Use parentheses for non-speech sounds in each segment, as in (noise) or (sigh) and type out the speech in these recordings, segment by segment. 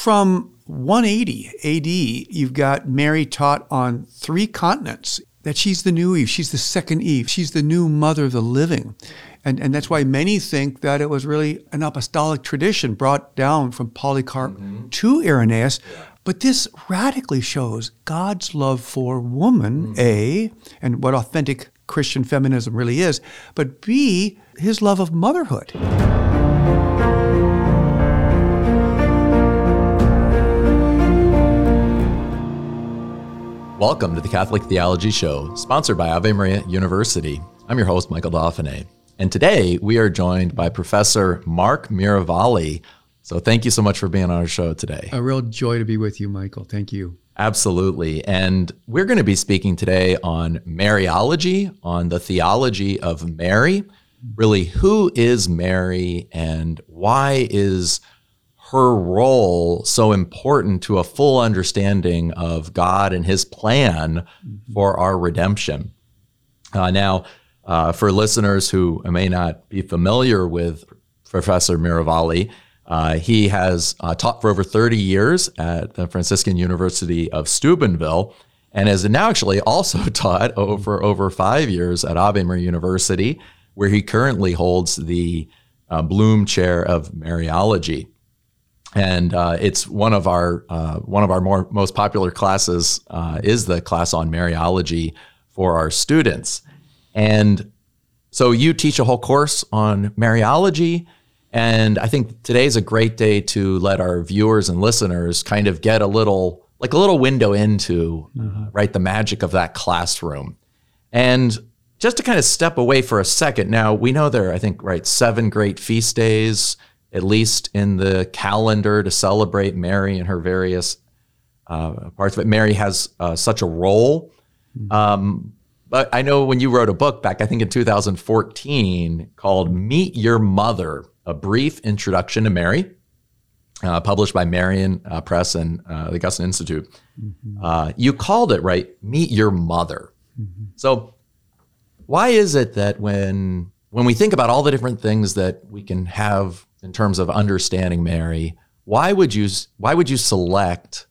from 180 AD, you've got Mary taught on three continents that she's the new Eve, she's the second Eve, she's the new mother of the living. And, and that's why many think that it was really an apostolic tradition brought down from Polycarp mm-hmm. to Irenaeus. But this radically shows God's love for woman, mm-hmm. A, and what authentic Christian feminism really is, but B, his love of motherhood. Welcome to the Catholic Theology Show, sponsored by Ave Maria University. I'm your host, Michael Dauphinais. And today we are joined by Professor Mark Miravalle. So thank you so much for being on our show today. A real joy to be with you, Michael. Thank you. Absolutely. And we're going to be speaking today on Mariology, on the theology of Mary. Really, who is Mary and why is her role so important to a full understanding of God and his plan for our redemption. Uh, now, uh, for listeners who may not be familiar with Professor Miravalle, uh, he has uh, taught for over 30 years at the Franciscan University of Steubenville and has now actually also (laughs) taught over over five years at Ave Maria University, where he currently holds the uh, Blum Chair of Mariology and uh, it's one of our uh, one of our more most popular classes uh, is the class on Mariology for our students, and so you teach a whole course on Mariology, and I think today is a great day to let our viewers and listeners kind of get a little like a little window into mm-hmm. right the magic of that classroom, and just to kind of step away for a second. Now we know there are, I think right seven great feast days at least in the calendar to celebrate Mary and her various uh, parts of it. Mary has uh, such a role. Mm-hmm. Um, but I know when you wrote a book back, I think in 2014, called Meet Your Mother A Brief Introduction to Mary, uh, published by Marian uh, Press and uh, the Augustine Institute. Mm-hmm. Uh, you called it, right? Meet Your Mother. Mm-hmm. So, why is it that when when we think about all the different things that we can have in terms of understanding Mary, why would you why would you select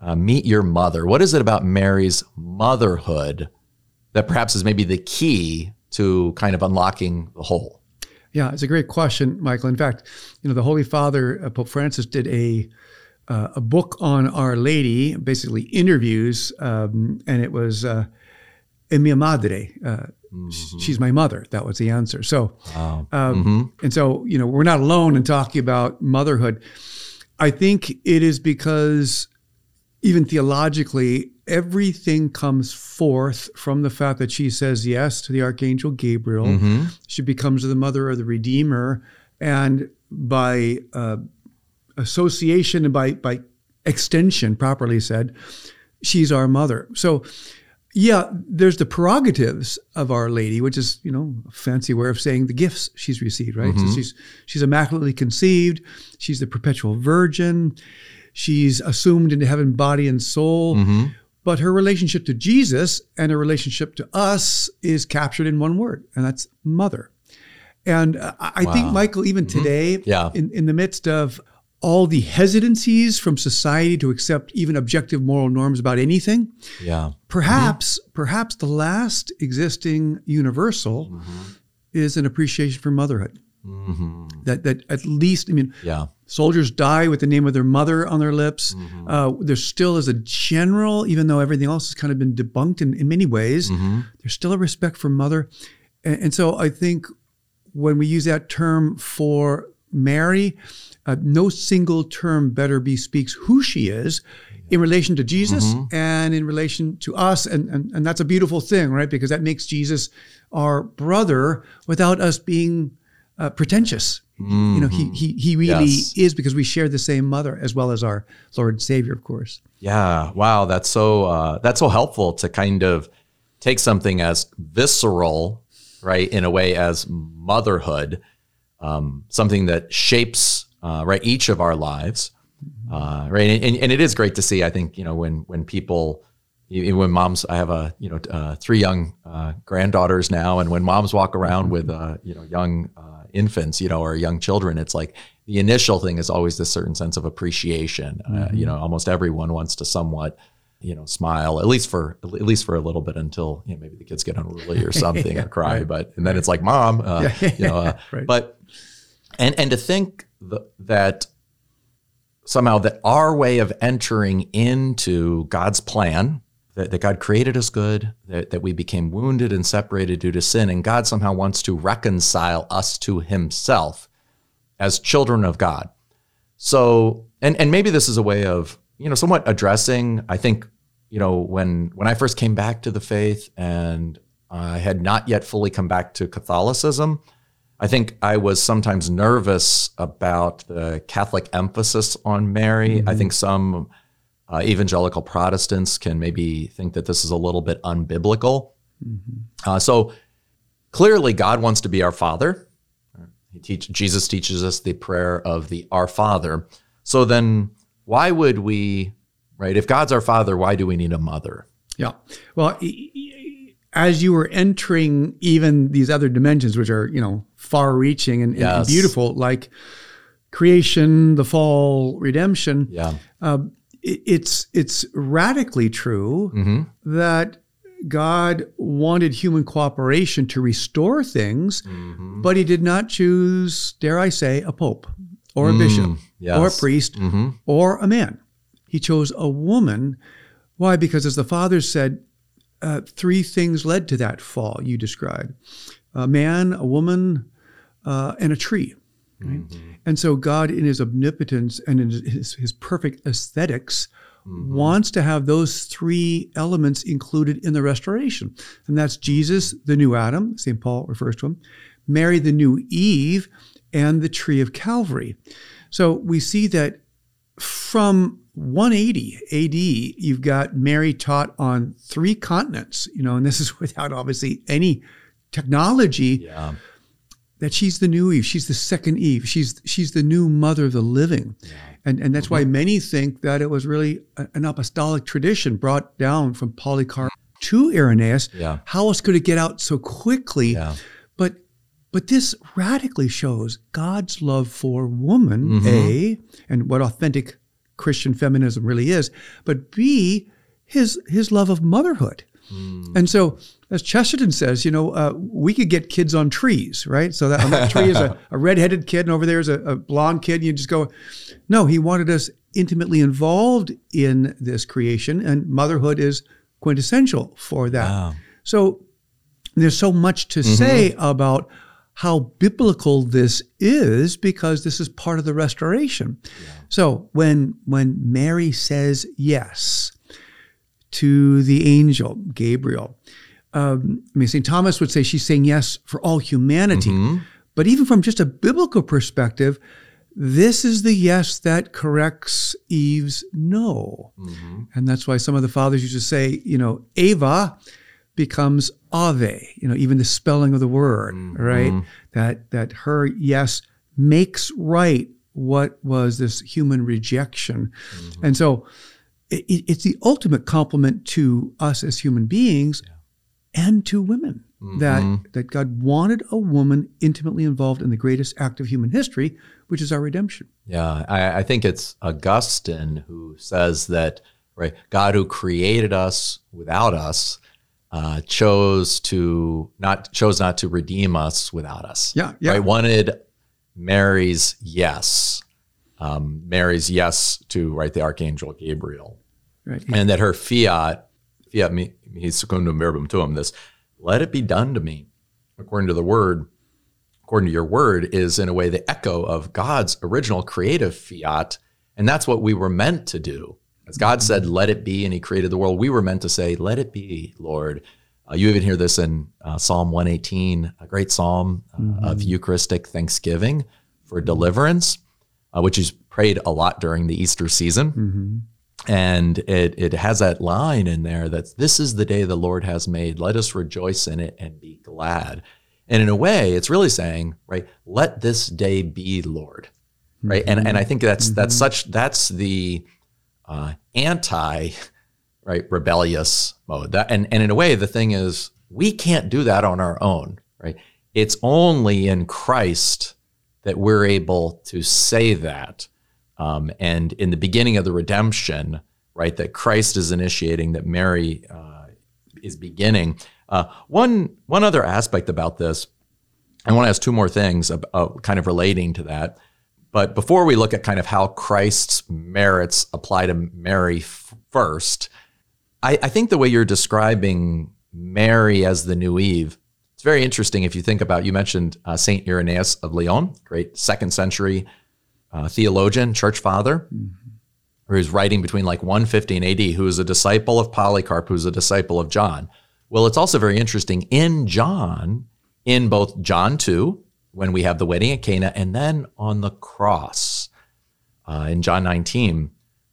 uh, meet your mother? What is it about Mary's motherhood that perhaps is maybe the key to kind of unlocking the whole? Yeah, it's a great question, Michael. In fact, you know, the Holy Father uh, Pope Francis did a uh, a book on Our Lady, basically interviews, um, and it was uh, "È mia madre," Mm-hmm. She's my mother. That was the answer. So, wow. um, mm-hmm. and so, you know, we're not alone in talking about motherhood. I think it is because even theologically, everything comes forth from the fact that she says yes to the archangel Gabriel. Mm-hmm. She becomes the mother of the Redeemer, and by uh, association and by by extension, properly said, she's our mother. So yeah, there's the prerogatives of Our Lady, which is you know a fancy way of saying the gifts she's received, right? Mm-hmm. So she's she's immaculately conceived. She's the perpetual virgin. She's assumed into heaven, body and soul. Mm-hmm. But her relationship to Jesus and her relationship to us is captured in one word, and that's mother. And I wow. think, Michael, even mm-hmm. today, yeah. in, in the midst of all the hesitancies from society to accept even objective moral norms about anything. Yeah. Perhaps, mm-hmm. perhaps the last existing universal mm-hmm. is an appreciation for motherhood. Mm-hmm. That that at least, I mean, yeah. Soldiers die with the name of their mother on their lips. Mm-hmm. Uh, there still is a general, even though everything else has kind of been debunked in, in many ways, mm-hmm. there's still a respect for mother. And, and so I think when we use that term for Mary, uh, no single term better bespeaks who she is in relation to Jesus mm-hmm. and in relation to us. And, and, and that's a beautiful thing, right? Because that makes Jesus our brother without us being uh, pretentious. Mm-hmm. You know, he, he, he really yes. is because we share the same mother as well as our Lord and Savior, of course. Yeah. Wow. That's so, uh, that's so helpful to kind of take something as visceral, right, in a way as motherhood, um, something that shapes uh, right? Each of our lives, uh, right? And, and, it is great to see. I think you know when when people, when moms, I have a you know uh, three young uh, granddaughters now, and when moms walk around with uh, you know young uh, infants, you know, or young children, it's like the initial thing is always this certain sense of appreciation. Uh, you know, almost everyone wants to somewhat, you know, smile at least for at least for a little bit until you know maybe the kids get unruly or (laughs) something or cry. But and then it's like, mom, uh, you know, (laughs) Right. but and and to think th- that somehow that our way of entering into God's plan, that, that God created us good, that, that we became wounded and separated due to sin, and God somehow wants to reconcile us to himself as children of God. So, and and maybe this is a way of, you know, somewhat addressing, I think, you know, when when I first came back to the faith and I had not yet fully come back to Catholicism, I think I was sometimes nervous about the Catholic emphasis on Mary. I think some uh, evangelical Protestants can maybe think that this is a little bit unbiblical. Uh, so clearly, God wants to be our Father. He teach, Jesus teaches us the prayer of the Our Father. So then, why would we, right? If God's our Father, why do we need a mother? Yeah. Well, as you were entering even these other dimensions, which are, you know, far reaching and, and beautiful, like creation, the fall, redemption, Yeah. it- it's, it's radically true hmm that God wanted human cooperation to restore things, Mm-hmm. but he did not choose, dare I say, a pope or a bishop or a Mm, yes. priest hmm or a man. He chose a woman. Why? Because as the father said, uh, three things led to that fall you described a man, a woman, uh, and a tree. right? And so God, in his omnipotence and in his, his perfect aesthetics, wants to have those three elements included in the restoration. And that's Jesus, the new Adam, St. Paul refers to him, Mary, the new Eve, and the tree of Calvary. So we see that from 180 AD, you've got Mary taught on three continents, you know, and this is (laughs) without obviously any technology Yeah. That she's the new Eve. She's the second Eve. She's she's the new mother of the living, and and that's why many think that it was really a- an apostolic tradition brought down from Polycarp to Irenaeus. Yeah. How else could it get out so quickly? Yeah. But but this radically shows God's love for woman, Mm-hmm. A, and what authentic Christian feminism really is, but B, his his love of motherhood. Mm. And so, as Chesterton says, you know, uh, we could get kids on trees, right? So that on that tree is a, (laughs) a redheaded kid, and over there is a, a blonde kid. And you just go, no, he wanted us intimately involved in this creation, and motherhood is quintessential for that. Wow. So there's so much to say about how biblical this is because this is part of the restoration. So when when Mary says yes to the angel Gabriel, um, I mean St. Thomas would say she's saying yes for all humanity. Mm-hmm. But even from just a biblical perspective, this is the yes that corrects Eve's no. Mm-hmm. And that's why some of the fathers used to say, you know, Ava becomes Ave, you know, even the spelling of the word, mm-hmm. right? That that her yes makes right what was this human rejection. And so it, it's the ultimate compliment to us as human beings and to women that that God wanted a woman intimately involved in the greatest act of human history, which is our redemption. Yeah, I, I think it's Augustine who says that right, God who created us without us uh, chose to not chose not to redeem us without us. Yeah, yeah. Right, wanted Mary's yes, um, Mary's yes to right the archangel Gabriel, Right. and that her fiat, fiat me, he's secundum verbum tuum. This, let it be done to me, according to the word according to your word, is in a way the echo of God's original creative fiat. And that's what we were meant to do. As God said, let it be, and He created the world, we were meant to say, let it be, Lord. Uh, you even hear this in uh, Psalm 118, a great psalm uh, of Eucharistic thanksgiving for deliverance, uh, which is prayed a lot during the Easter season. And it, it has that line in there that this is the day the Lord has made. Let us rejoice in it and be glad. And in a way, it's really saying, right, let this day be Lord. Right. And and I think that's that's such that's the uh, anti right rebellious mode. That and, and in a way, the thing is we can't do that on our own, right? It's only in Christ that we're able to say that. Um, and in the beginning of the redemption, right, that Christ is initiating, that Mary uh, is beginning. Uh, one one other aspect about this, I want to ask two more things, uh, kind of relating to that. But before we look at kind of how Christ's merits apply to Mary f- first, I, I think the way you're describing Mary as the new Eve, it's very interesting if you think about. You mentioned uh, Saint Irenaeus of Lyon, great second century uh, theologian, church father, mm-hmm. who's writing between like 150 and AD, who is a disciple of Polycarp, who's a disciple of John. Well, it's also very interesting in John, in both John 2, when we have the wedding at Cana, and then on the cross uh, in John 19,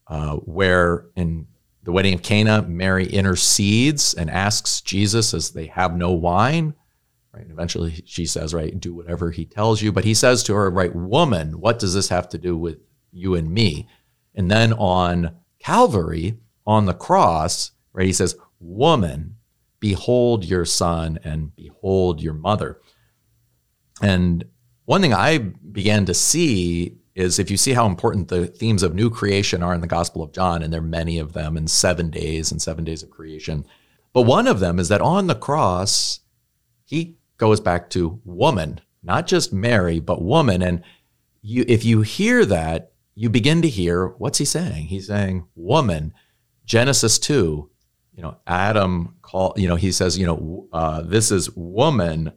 uh, where in the wedding of Cana, Mary intercedes and asks Jesus as they have no wine. Right. And eventually she says, right, do whatever he tells you. But he says to her, right, woman, what does this have to do with you and me? And then on Calvary, on the cross, right, he says, woman, behold your son and behold your mother. And one thing I began to see is if you see how important the themes of new creation are in the Gospel of John, and there are many of them in seven days and seven days of creation. But one of them is that on the cross, he goes back to woman, not just Mary, but woman. And you, if you hear that, you begin to hear what's he saying? He's saying woman. Genesis 2, you know, Adam call, you know, he says, you know, uh, this is woman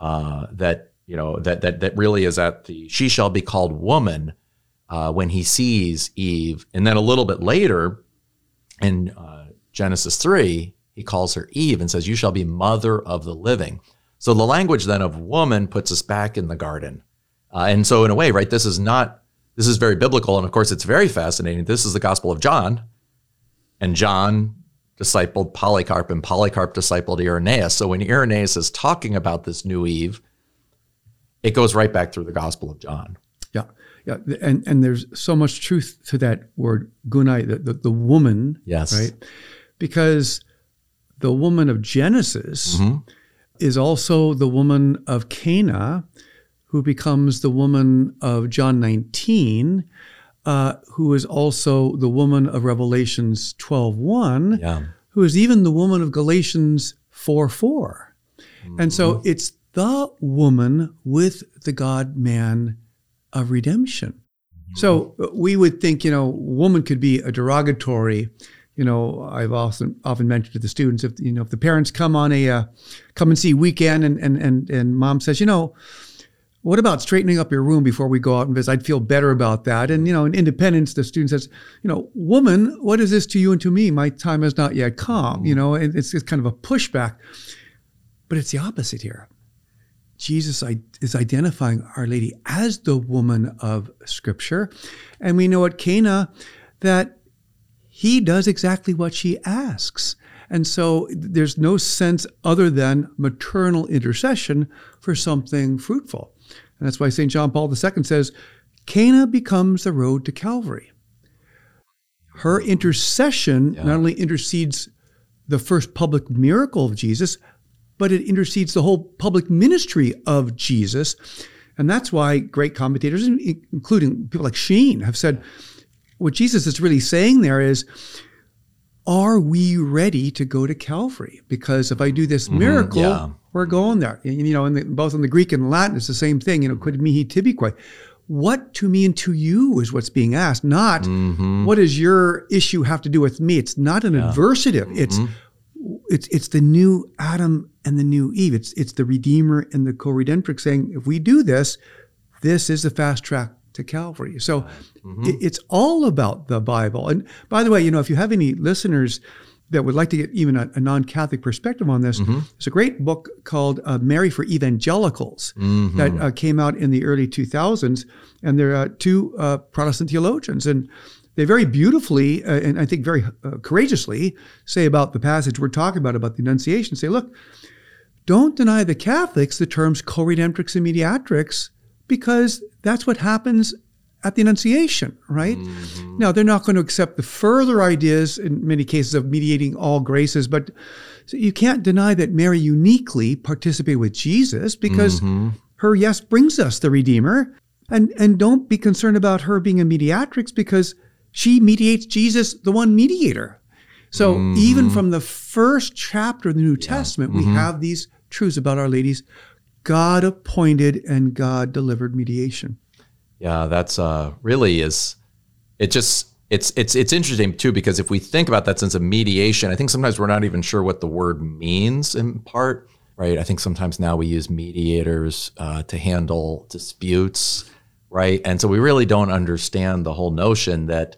uh, that, you know, that, that, that really is at the, she shall be called woman uh, when he sees Eve. And then a little bit later in uh, Genesis 3, he calls her Eve and says, you shall be mother of the living. So the language then of woman puts us back in the garden. Uh, and so in a way, right, this is not, this is very biblical. And of course, it's very fascinating. This is the Gospel of John. And John discipled Polycarp, and Polycarp discipled Irenaeus. So when Irenaeus is talking about this new Eve, it goes right back through the Gospel of John. Yeah, yeah, and and there's so much truth to that word gunai, the, the, the woman. Yes, right, because the woman of Genesis mm-hmm. Is also the woman of Cana, who becomes the woman of John 19 uh, who is also the woman of Revelations 12.1, yeah. who is even the woman of Galatians 4.4. Mm-hmm. And so mm-hmm. it's the woman with the God man of redemption. Mm-hmm. So we would think, you know, woman could be a derogatory. You know, I've often often mentioned to the students if you know if the parents come on a uh, come and see weekend and and and and mom says, you know, what about straightening up your room before we go out and visit? I'd feel better about that. And, you know, in independence, the student says, you know, woman, what is this to you and to me? My time has not yet come, you know, and it's, it's kind of a pushback. But it's the opposite here. Jesus is identifying Our Lady as the woman of Scripture. And we know at Cana that he does exactly what she asks. And so there's no sense other than maternal intercession for something fruitful. And that's why St. John Paul II says, Cana becomes the road to Calvary. Her intercession yeah. not only intercedes the first public miracle of Jesus, but it intercedes the whole public ministry of Jesus. And that's why great commentators, including people like Sheen, have said what Jesus is really saying there is, are we ready to go to Calvary? Because if I do this mm-hmm, miracle, yeah. We're going there. And, you know, in the, both in the Greek and Latin, it's the same thing. You know, quid mihi tibique. What to me and to you is what's being asked, not mm-hmm. what does your issue have to do with me. It's not an yeah. adversative. Mm-hmm. It's it's it's the new Adam and the new Eve. It's it's the Redeemer and the co-redemptrix saying, if we do this, this is the fast track to Calvary. So mm-hmm. it, it's all about the Bible. And by the way, you know, if you have any listeners that would like to get even a, a non-Catholic perspective on this, mm-hmm. there's a great book called uh, "Mary for Evangelicals" mm-hmm. that uh, came out in the early 2000s, and there are two uh, Protestant theologians, and they very beautifully uh, and I think very uh, courageously say about the passage we're talking about about the Annunciation. Say, look, don't deny the Catholics the terms co-redemptrix and mediatrix, because that's what happens at the Annunciation, right? Mm-hmm. Now, they're not going to accept the further ideas in many cases of mediating all graces, but so you can't deny that Mary uniquely participated with Jesus because mm-hmm. her yes brings us the Redeemer. And and don't be concerned about her being a mediatrix because she mediates Jesus, the one mediator. So mm-hmm. even from the first chapter of the New yeah. Testament, mm-hmm. we have these truths about Our Lady's God appointed and God delivered mediation. Yeah, that's uh, really is. It just it's it's it's interesting too because if we think about that sense of mediation, I think sometimes we're not even sure what the word means in part, right? I think sometimes now we use mediators uh, to handle disputes, right? And so we really don't understand the whole notion that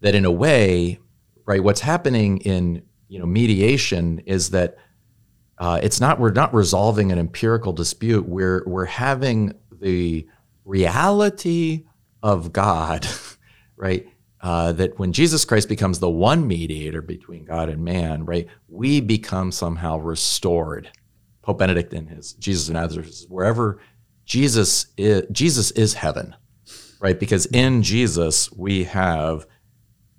that in a way, right? What's happening in you know mediation is that uh, it's not we're not resolving an empirical dispute. We're we're having the reality of God, (laughs) right? Uh, that when Jesus Christ becomes the one mediator between God and man, right, we become somehow restored. Pope Benedict in his Jesus of Nazareth wherever Jesus is, Jesus is heaven, right? Because in Jesus we have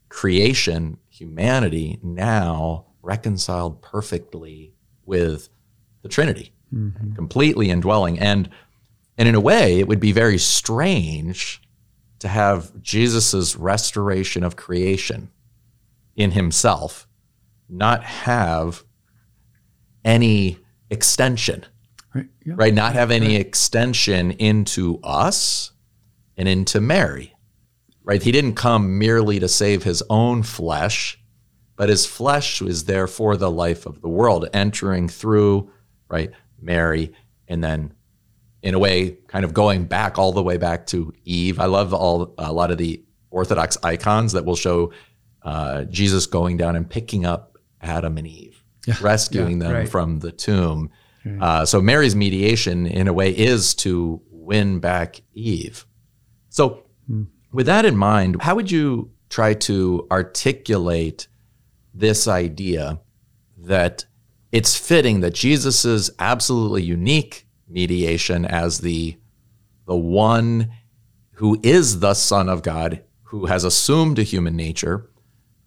creation, humanity now reconciled perfectly with the Trinity, mm-hmm. completely indwelling. And and in a way, it would be very strange to have Jesus' restoration of creation in himself not have any extension, right? Yeah. right? Not have any right. extension into us and into Mary, right? He didn't come merely to save his own flesh, but his flesh was there for the life of the world, entering through, right, Mary, and then in a way, kind of going back all the way back to Eve. I love all a lot of the Orthodox icons that will show uh, Jesus going down and picking up Adam and Eve, yeah, rescuing yeah, them right. from the tomb. Uh, so Mary's mediation, in a way, is to win back Eve. So, mm. with that in mind, how would you try to articulate this idea that it's fitting that Jesus is absolutely unique mediation as the the one who is the Son of God, who has assumed a human nature,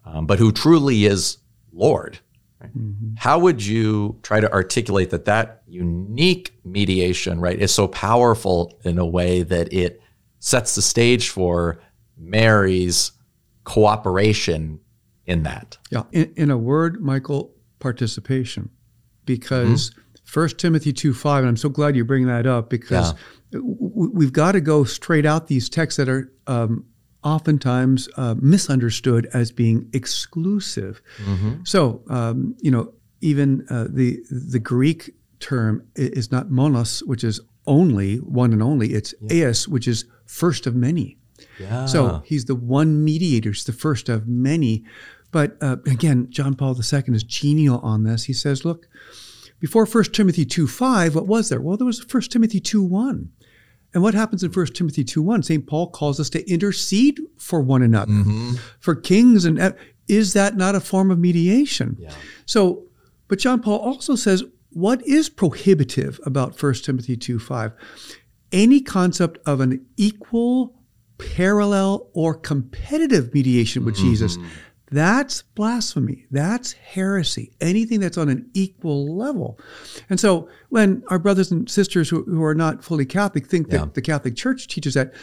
um, but who truly is Lord. Right? Mm-hmm. How would you try to articulate that that unique mediation, right, is so powerful in a way that it sets the stage for Mary's cooperation in that? Yeah, in, in a word, Michael, participation, because. Mm-hmm First Timothy 2 5, and I'm so glad you bring that up because yeah. we've got to go straight out these texts that are um, oftentimes uh, misunderstood as being exclusive. Mm-hmm. So, um, you know, even uh, the the Greek term is not monos, which is only one and only. It's yeah. eis, which is first of many. Yeah. So he's the one mediator. He's the first of many. But uh, again, John Paul II is genial on this. He says, look, before 1 Timothy 2.5, what was there? Well, there was 1 Timothy 2.1. And what happens in 1 Timothy 2.1? St. Paul calls us to intercede for one another, mm-hmm. for kings. And is that not a form of mediation? Yeah. So, but John Paul also says, what is prohibitive about 1 Timothy 2.5? Any concept of an equal, parallel, or competitive mediation with mm-hmm. Jesus that's blasphemy. That's heresy. Anything that's on an equal level. And so when our brothers and sisters who, who are not fully Catholic think yeah. that the Catholic Church teaches that,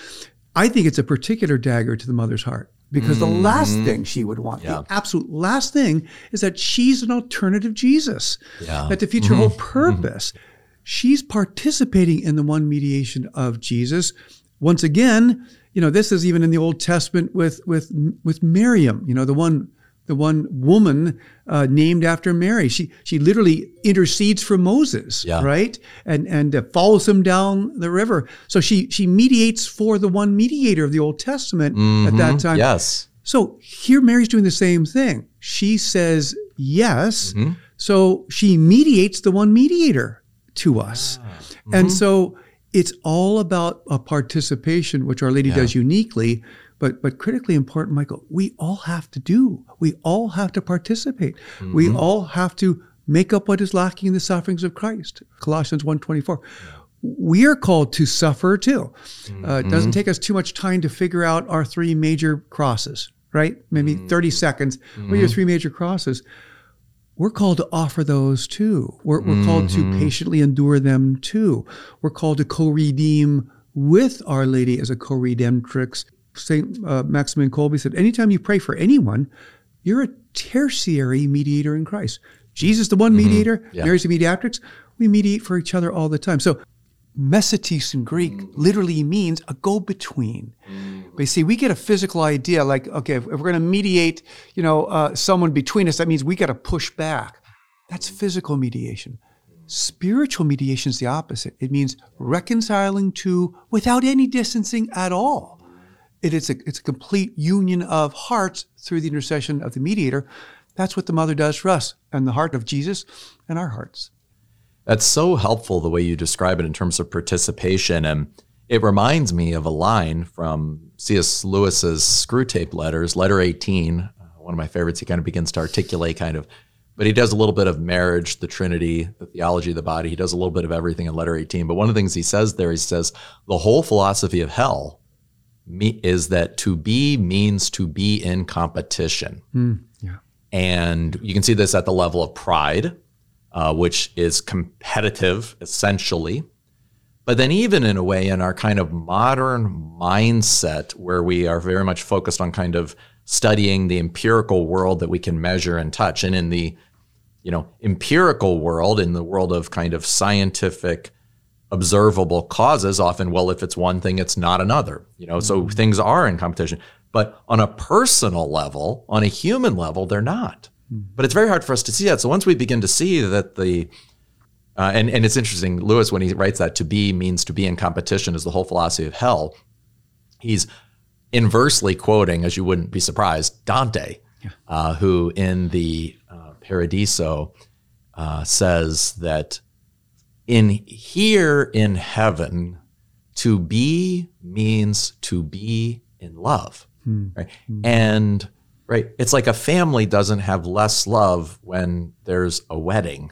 I think it's a particular dagger to the mother's heart. Because mm-hmm. the last thing she would want, yeah. the absolute last thing, is that she's an alternative Jesus. Yeah. That defeats mm-hmm. her whole purpose. Mm-hmm. She's participating in the one mediation of Jesus. Once again, you know, this is even in the Old Testament with with with Miriam. You know, the one the one woman uh, named after Mary. She she literally intercedes for Moses, yeah. right? And and uh, follows him down the river. So she she mediates for the one mediator of the Old Testament mm-hmm. at that time. Yes. So here Mary's doing the same thing. She says yes. Mm-hmm. So she mediates the one mediator to us. Mm-hmm. And so it's all about a participation, which Our Lady yeah. does uniquely. But but critically important, Michael, we all have to do. We all have to participate. Mm-hmm. We all have to make up what is lacking in the sufferings of Christ. Colossians 1.24. We are called to suffer too. Mm-hmm. Uh, it doesn't take us too much time to figure out our three major crosses, right? Maybe mm-hmm. 30 seconds. What are your mm-hmm. three major crosses? We're called to offer those too. We're, we're mm-hmm. called to mm-hmm. patiently endure them too. We're called to co redeem with Our Lady as a co redemptrix. St. Uh, Maximilian Kolbe said, anytime you pray for anyone, you're a tertiary mediator in Christ. Jesus, the one mm-hmm. mediator, yeah. Mary's the mediatrix. We mediate for each other all the time. So, mesites in Greek mm. literally means a go between. Mm. But you see, we get a physical idea like, okay, if, if we're going to mediate, you know, uh, someone between us, that means we got to push back. That's physical mediation. Spiritual mediation is the opposite. It means reconciling to without any distancing at all. It is a, it's a complete union of hearts through the intercession of the mediator. That's what the mother does for us and the heart of Jesus and our hearts. That's so helpful the way you describe it in terms of participation. And it reminds me of a line from C.S. Lewis's Screwtape Letters, letter 18, uh, one of my favorites. He kind of begins to articulate kind of but he does a little bit of marriage, the Trinity, the theology of the body. He does a little bit of everything in letter 18. But one of the things he says there, he says, the whole philosophy of hell is that to be means to be in competition. Mm, yeah. And you can see this at the level of pride, uh, which is competitive essentially. But then, even in a way, in our kind of modern mindset, where we are very much focused on kind of studying the empirical world that we can measure and touch, and in the you know, empirical world, in the world of kind of scientific observable causes, often, well, if it's one thing, it's not another. You know, so mm-hmm. things are in competition. But on a personal level, on a human level, they're not. But it's very hard for us to see that. So once we begin to see that the uh, and, and it's interesting, Lewis, when he writes that to be means to be in competition is the whole philosophy of hell. He's inversely quoting, as you wouldn't be surprised, Dante, yeah. uh, who in the Paradiso uh, says that in here in heaven, to be means to be in love, hmm. right? Hmm. And right, it's like a family doesn't have less love when there's a wedding,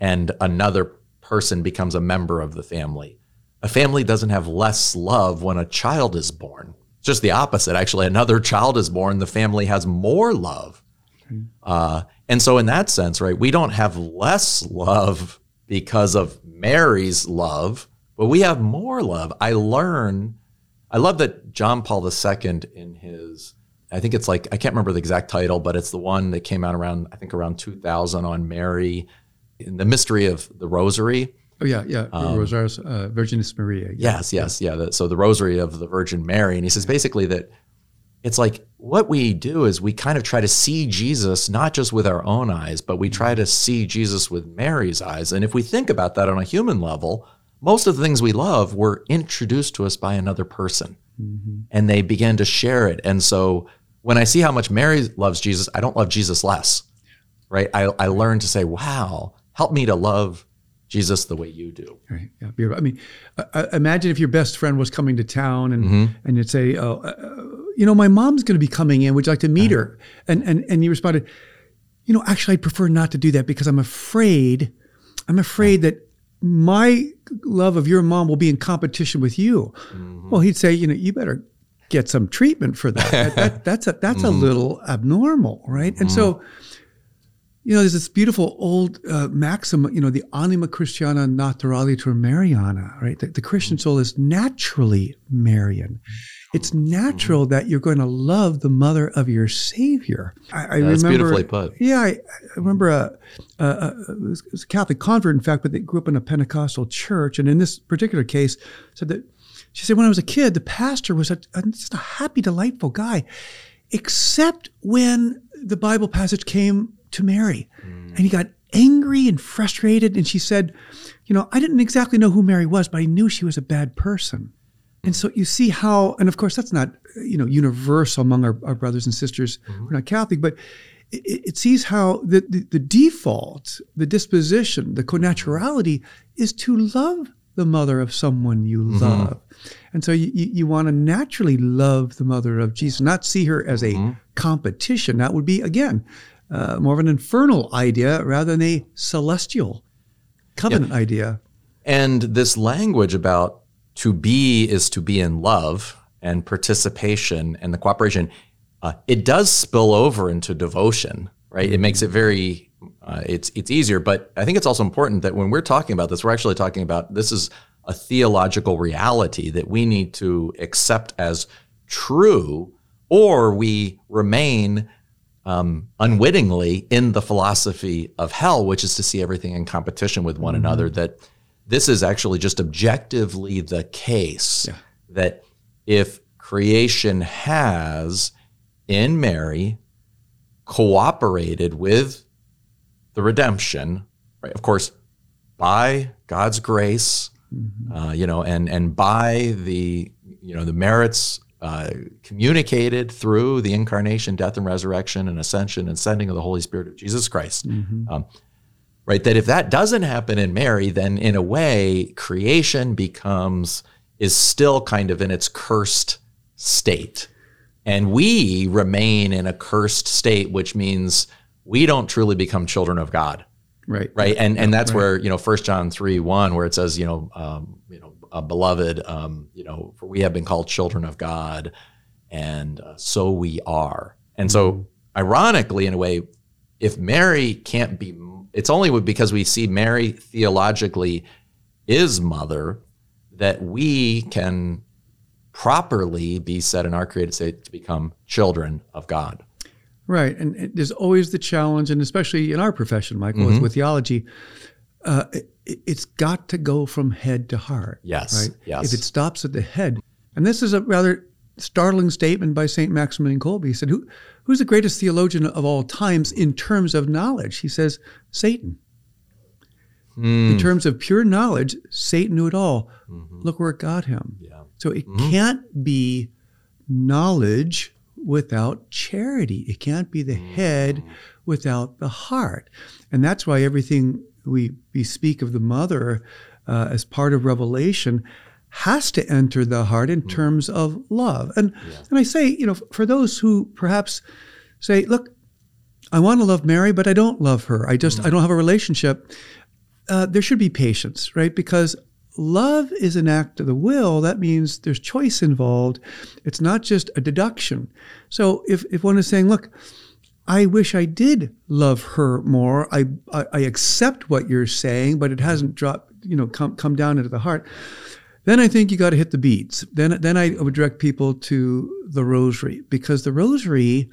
and another person becomes a member of the family. A family doesn't have less love when a child is born. It's just the opposite. Actually, another child is born, the family has more love. Hmm. Uh, and so, in that sense, right, we don't have less love because of Mary's love, but we have more love. I learn, I love that John Paul II, in his, I think it's like, I can't remember the exact title, but it's the one that came out around, I think around 2000 on Mary, in the mystery of the Rosary. Oh yeah, yeah, um, Rosarium, uh, Virginis Maria. Yeah. Yes, yes, yeah. The, so the Rosary of the Virgin Mary, and he says basically that it's like what we do is we kind of try to see Jesus not just with our own eyes, but we try to see Jesus with Mary's eyes. And if we think about that on a human level, most of the things we love were introduced to us by another person mm-hmm. and they began to share it. And so when I see how much Mary loves Jesus, I don't love Jesus less, right? I, I learn to say, wow, help me to love Jesus the way you do. Right. Yeah. I mean, uh, imagine if your best friend was coming to town and, mm-hmm. and you'd say, oh, uh, you know, my mom's going to be coming in. Would you like to meet uh-huh. her? And, and, and you responded, you know, actually, I'd prefer not to do that because I'm afraid, I'm afraid that my love of your mom will be in competition with you. Mm-hmm. Well, he'd say, you know, you better get some treatment for that. that, that (laughs) that's a, that's mm-hmm. a little abnormal, right? And so, mm-hmm. you know, there's this beautiful old uh, maxim, you know, the anima Christiana naturaliter Mariana, right? The, the Christian mm-hmm. soul is naturally Marian it's natural mm-hmm. that you're going to love the mother of your Savior. I, I That's remember, beautifully put. Yeah, I, I remember a, a, a, a, Catholic convert, in fact, but they grew up in a Pentecostal church, and in this particular case, said that she said when I was a kid, the pastor was a, just a happy, delightful guy, except when the Bible passage came to Mary, mm. and he got angry and frustrated, and she said, "You know, I didn't exactly know who Mary was, but I knew she was a bad person." And so you see how, and of course that's not you know universal among our, our brothers and sisters mm-hmm. who are not Catholic, but it, it sees how the, the, the default, the disposition, the connaturality is to love the mother of someone you mm-hmm. love. And so you, you, want to naturally love the mother of Jesus, not see her as a mm-hmm. competition. That would be, again, uh, more of an infernal idea rather than a celestial covenant yeah. idea. And this language about to be is to be in love and participation and the cooperation. Uh, it does spill over into devotion, right? It makes it very uh, it's it's easier, but I think it's also important that when we're talking about this, we're actually talking about this is a theological reality that we need to accept as true, or we remain um, unwittingly in the philosophy of hell, which is to see everything in competition with one mm-hmm. another. That this is actually just objectively the case yeah. that if creation has in Mary cooperated with the redemption, right? Of course, by God's grace, mm-hmm. uh, you know, and and by the you know the merits uh, communicated through the incarnation, death, and resurrection, and ascension and sending of the Holy Spirit of Jesus Christ. Mm-hmm. Um, right? That if that doesn't happen in Mary, then in a way, creation becomes is still kind of in its cursed state. And we remain in a cursed state, which means we don't truly become children of God. Right. Right. And and that's right. where, you know, first John 3, 1, where it says, you know, um, you know, uh, beloved, um, you know, for we have been called children of God, and uh, so we are. And so, mm-hmm. ironically, in a way, if Mary can't be, it's only because we see Mary theologically is mother that we can properly be set in our created state to become children of God. Right. And, there's always the challenge, and especially in our profession, Michael, mm-hmm. with, with, theology, uh, it, has got to go from head to heart. Yes. Right? Yes. If it stops at the head, and this is a rather startling statement by St. Maximilian Kolbe. He said, Who, Who's the greatest theologian of all times in terms of knowledge? He says, Satan. Mm. In terms of pure knowledge, Satan knew it all. Mm-hmm. Look where it got him. Yeah. So it mm-hmm. can't be knowledge without charity. It can't be the head mm. without the heart. And that's why everything we, we speak of the mother uh, as part of revelation has to enter the heart in mm. terms of love. And, yeah. and I say, you know, for those who perhaps say, look, I want to love Mary, but I don't love her. I just, mm. I don't have a relationship uh, there should be patience, right? Because love is an act of the will. That means there's choice involved. It's not just a deduction. So if, if one is saying, look, I wish I did love her more. I, I, I accept what you're saying, but it hasn't dropped, you know, come, come down into the heart. Then I think you got to hit the beats. Then, then I would direct people to the rosary because the rosary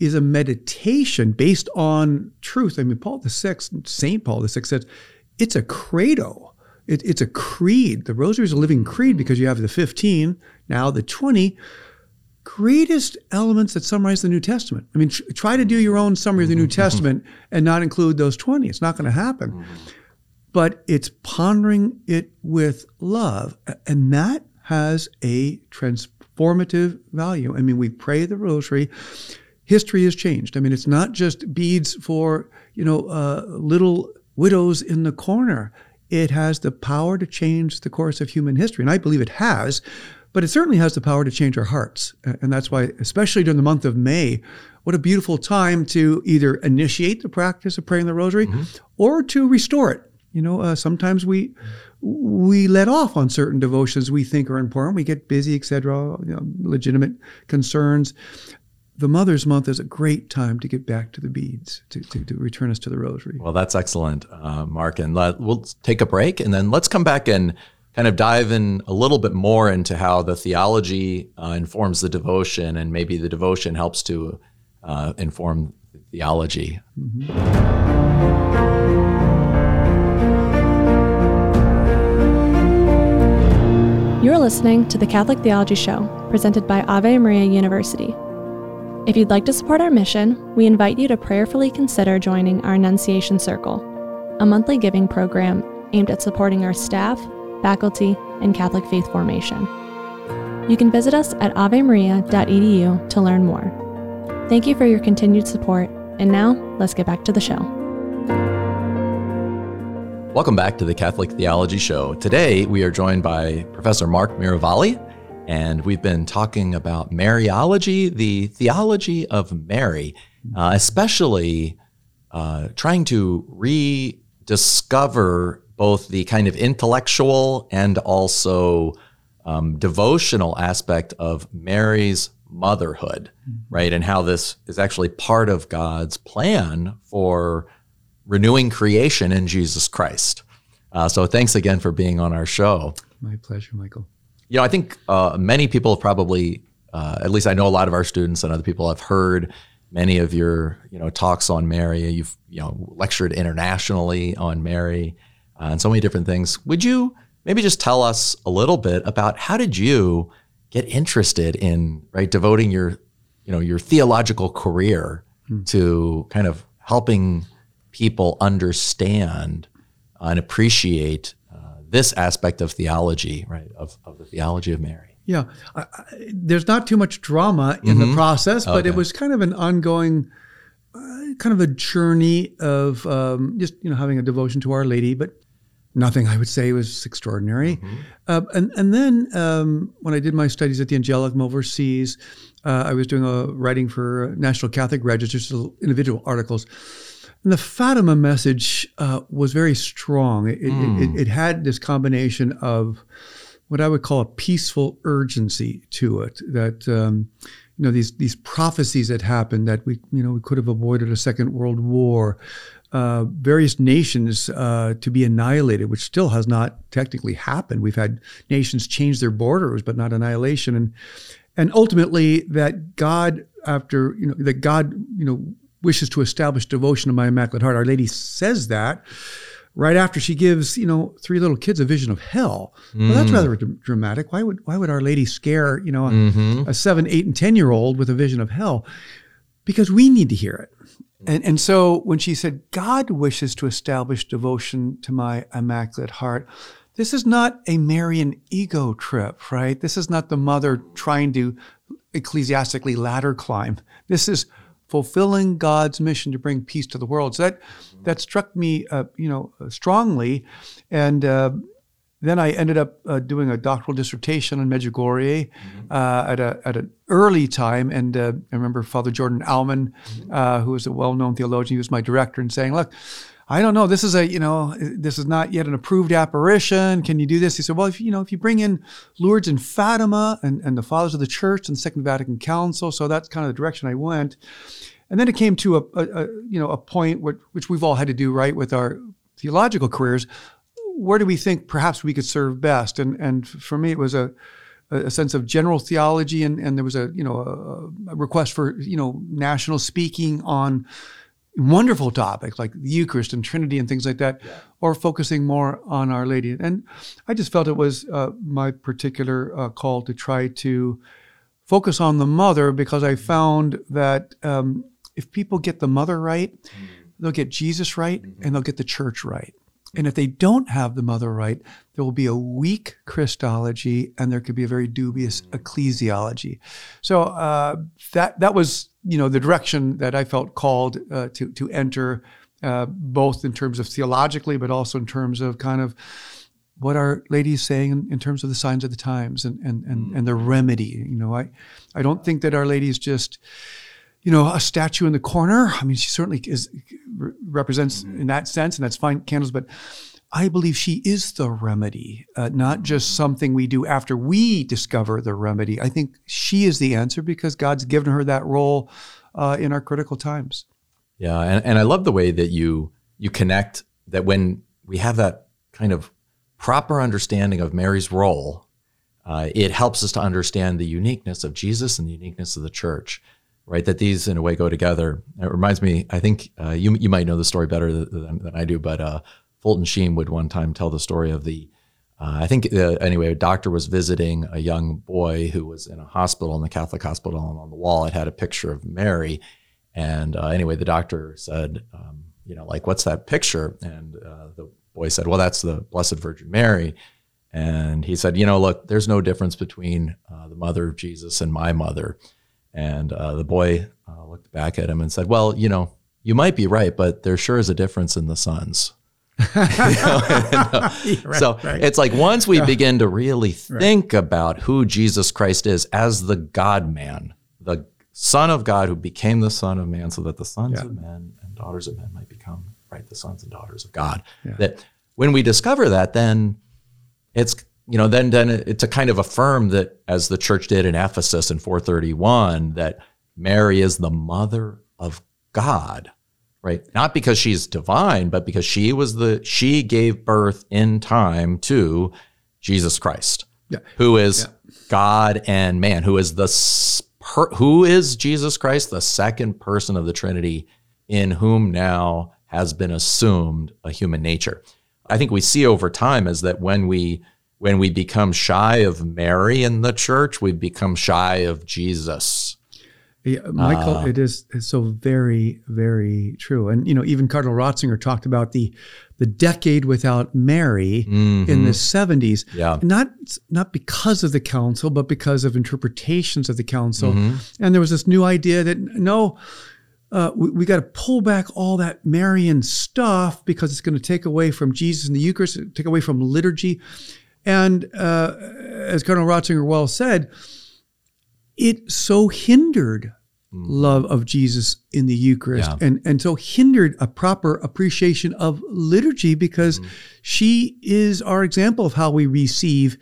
is a meditation based on truth. I mean, Paul the Sixth, Saint Paul the Sixth says, it's a credo. It, it's a creed. The rosary is a living creed because you have the 15, now the 20 greatest elements that summarize the New Testament. I mean, tr- try to do your own summary of the New. (laughs) Testament and not include those 20. It's not going to happen. Mm-hmm. But it's pondering it with love. And that has a transformative value. I mean, we pray the rosary. History has changed. I mean, it's not just beads for, you know, uh, little widows in the corner. It has the power to change the course of human history. And I believe it has, but it certainly has the power to change our hearts. And that's why, especially during the month of May, what a beautiful time to either initiate the practice of praying the rosary mm-hmm. or to restore it. You know, uh, sometimes we we let off on certain devotions we think are important. We get busy, etc. You know, legitimate concerns the Mother's Month is a great time to get back to the beads, to, to, to return us to the rosary. Well, that's excellent, uh, Mark. And let, we'll take a break and then let's come back and kind of dive in a little bit more into how the theology uh, informs the devotion and maybe the devotion helps to uh, inform theology. Mm-hmm. You're listening to the Catholic Theology Show, presented by Ave Maria University. If you'd like to support our mission, we invite you to prayerfully consider joining our Annunciation Circle, a monthly giving program aimed at supporting our staff, faculty, and Catholic faith formation. You can visit us at avemaria.edu to learn more. Thank you for your continued support, and now let's get back to the show. Welcome back to the Catholic Theology Show. Today we are joined by Professor Mark Miravalle and we've been talking about Mariology, the theology of Mary, uh, especially uh, trying to rediscover both the kind of intellectual and also um, devotional aspect of Mary's motherhood, mm-hmm. right? And how this is actually part of God's plan for renewing creation in Jesus Christ. Uh, so thanks again for being on our show. My pleasure, Michael. You know, I think uh, many people have probably, uh, at least I know a lot of our students and other people have heard many of your, you know, talks on Mary. You've, you know, lectured internationally on Mary uh, and so many different things. Would you maybe just tell us a little bit about how did you get interested in right devoting your, you know, your theological career hmm. to kind of helping people understand and appreciate this aspect of theology, right, of, of the theology of Mary. Yeah, I, I, there's not too much drama in mm-hmm. the process, but okay. it was kind of an ongoing, uh, kind of a journey of um, just you know having a devotion to Our Lady, but nothing I would say was extraordinary. Mm-hmm. Uh, and and then um, when I did my studies at the Angelicum overseas, uh, I was doing a writing for National Catholic Register, so individual articles and the Fatima message uh, was very strong. It, mm. it, hmm. it, had this combination of what I would call a peaceful urgency to it. That um, you know these these prophecies that happened that we you know we could have avoided a second world war, uh, various nations uh, to be annihilated, which still has not technically happened. We've had nations change their borders, but not annihilation, and and ultimately that God after you know that God you know wishes to establish devotion to my Immaculate Heart. Our Lady says that right after she gives, you know, three little kids a vision of hell. Mm. Well, that's mm. rather dramatic. Why would why would Our Lady scare, you know, a, mm-hmm. a seven, eight, and ten year old with a vision of hell? Because we need to hear it. And, and so when she said, God wishes to establish devotion to my Immaculate Heart, this is not a Marian ego trip, right? This is not the mother trying to ecclesiastically ladder climb. This is fulfilling God's mission to bring peace to the world. So that that struck me, uh, you know, strongly, and uh, then I ended up uh, doing a doctoral dissertation on Medjugorje mm-hmm. Uh, at a at an early time. And uh, I remember Father Jordan Aumann, mm-hmm. Uh, who was a well-known theologian, he was my director, and saying, "Look." I don't know. This is a, you know, this is not yet an approved apparition. Can you do this? He said, well, if you know, if you bring in Lourdes and Fatima and, and the fathers of the church and the Second Vatican Council, so that's kind of the direction I went. And then it came to a, a, a you know, a point which, which we've all had to do right with our theological careers. Where do we think perhaps we could serve best? And and for me, it was a a sense of general theology, and, and there was a you know a, a request for you know national speaking on wonderful topics like the Eucharist and Trinity and things like that, yeah. or focusing more on Our Lady. And I just felt it was uh, my particular uh, call to try to focus on the mother because I found that um, if people get the mother right, mm-hmm. they'll get Jesus right mm-hmm. and they'll get the church right. And if they don't have the mother right, there will be a weak Christology and there could be a very dubious mm-hmm. ecclesiology. So uh, that that was you know the direction that I felt called uh, to to enter, uh, both in terms of theologically, but also in terms of kind of what Our Lady is saying in, in, terms of the signs of the times and and and, and the remedy. You know, I I don't think that Our Lady is just you know, a statue in the corner. I mean, she certainly is represents in that sense, and that's fine candles. But I believe she is the remedy, uh, not just something we do after we discover the remedy. I think she is the answer because God's given her that role uh, in our critical times. Yeah, and, and I love the way that you you connect that when we have that kind of proper understanding of Mary's role, uh, it helps us to understand the uniqueness of Jesus and the uniqueness of the church. Right, that these in a way go together. It reminds me. I think uh, you you might know the story better than, than I do, but uh, Fulton Sheen would one time tell the story of the, uh, I think, uh, anyway, a doctor was visiting a young boy who was in a hospital, in the Catholic hospital, and on the wall it had a picture of Mary. And uh, anyway, the doctor said, um, you know, like, what's that picture? And uh, the boy said, well, that's the Blessed Virgin Mary. And he said, you know, look, there's no difference between uh, the mother of Jesus and my mother. And uh, the boy looked back at him and said, well, you know, you might be right, but there sure is a difference in the sons. (laughs) Right, so right. it's like once we begin to really think right. about who Jesus Christ is as the God man, the Son of God who became the Son of Man, so that the sons yeah. of men and daughters of men might become right the sons and daughters of God. Yeah. That when we discover that, then it's you know then then it's a kind of affirm that as the church did in Ephesus in 431 that Mary is the mother of God right? Not because she's divine, but because she was the she gave birth in time to Jesus Christ, Yeah. who is God and man, who is the per, who is Jesus Christ, the second person of the Trinity, in whom now has been assumed a human nature. I think we see over time is that when we when we become shy of Mary in the church, we become shy of Jesus. Yeah, Michael, Ah. it is it's so very, very true. And you know, even Cardinal Ratzinger talked about the the decade without Mary in the seventies. Mm-hmm. Yeah. Not not because of the council, but because of interpretations of the council. Mm-hmm. And there was this new idea that no, uh, we, we got to pull back all that Marian stuff because it's going to take away from Jesus and the Eucharist, take away from liturgy. And uh, as Cardinal Ratzinger well said, it so hindered love of Jesus in the Eucharist Mm-hmm. Yeah. and, and so hindered a proper appreciation of liturgy because Mm-hmm. she is our example of how we receive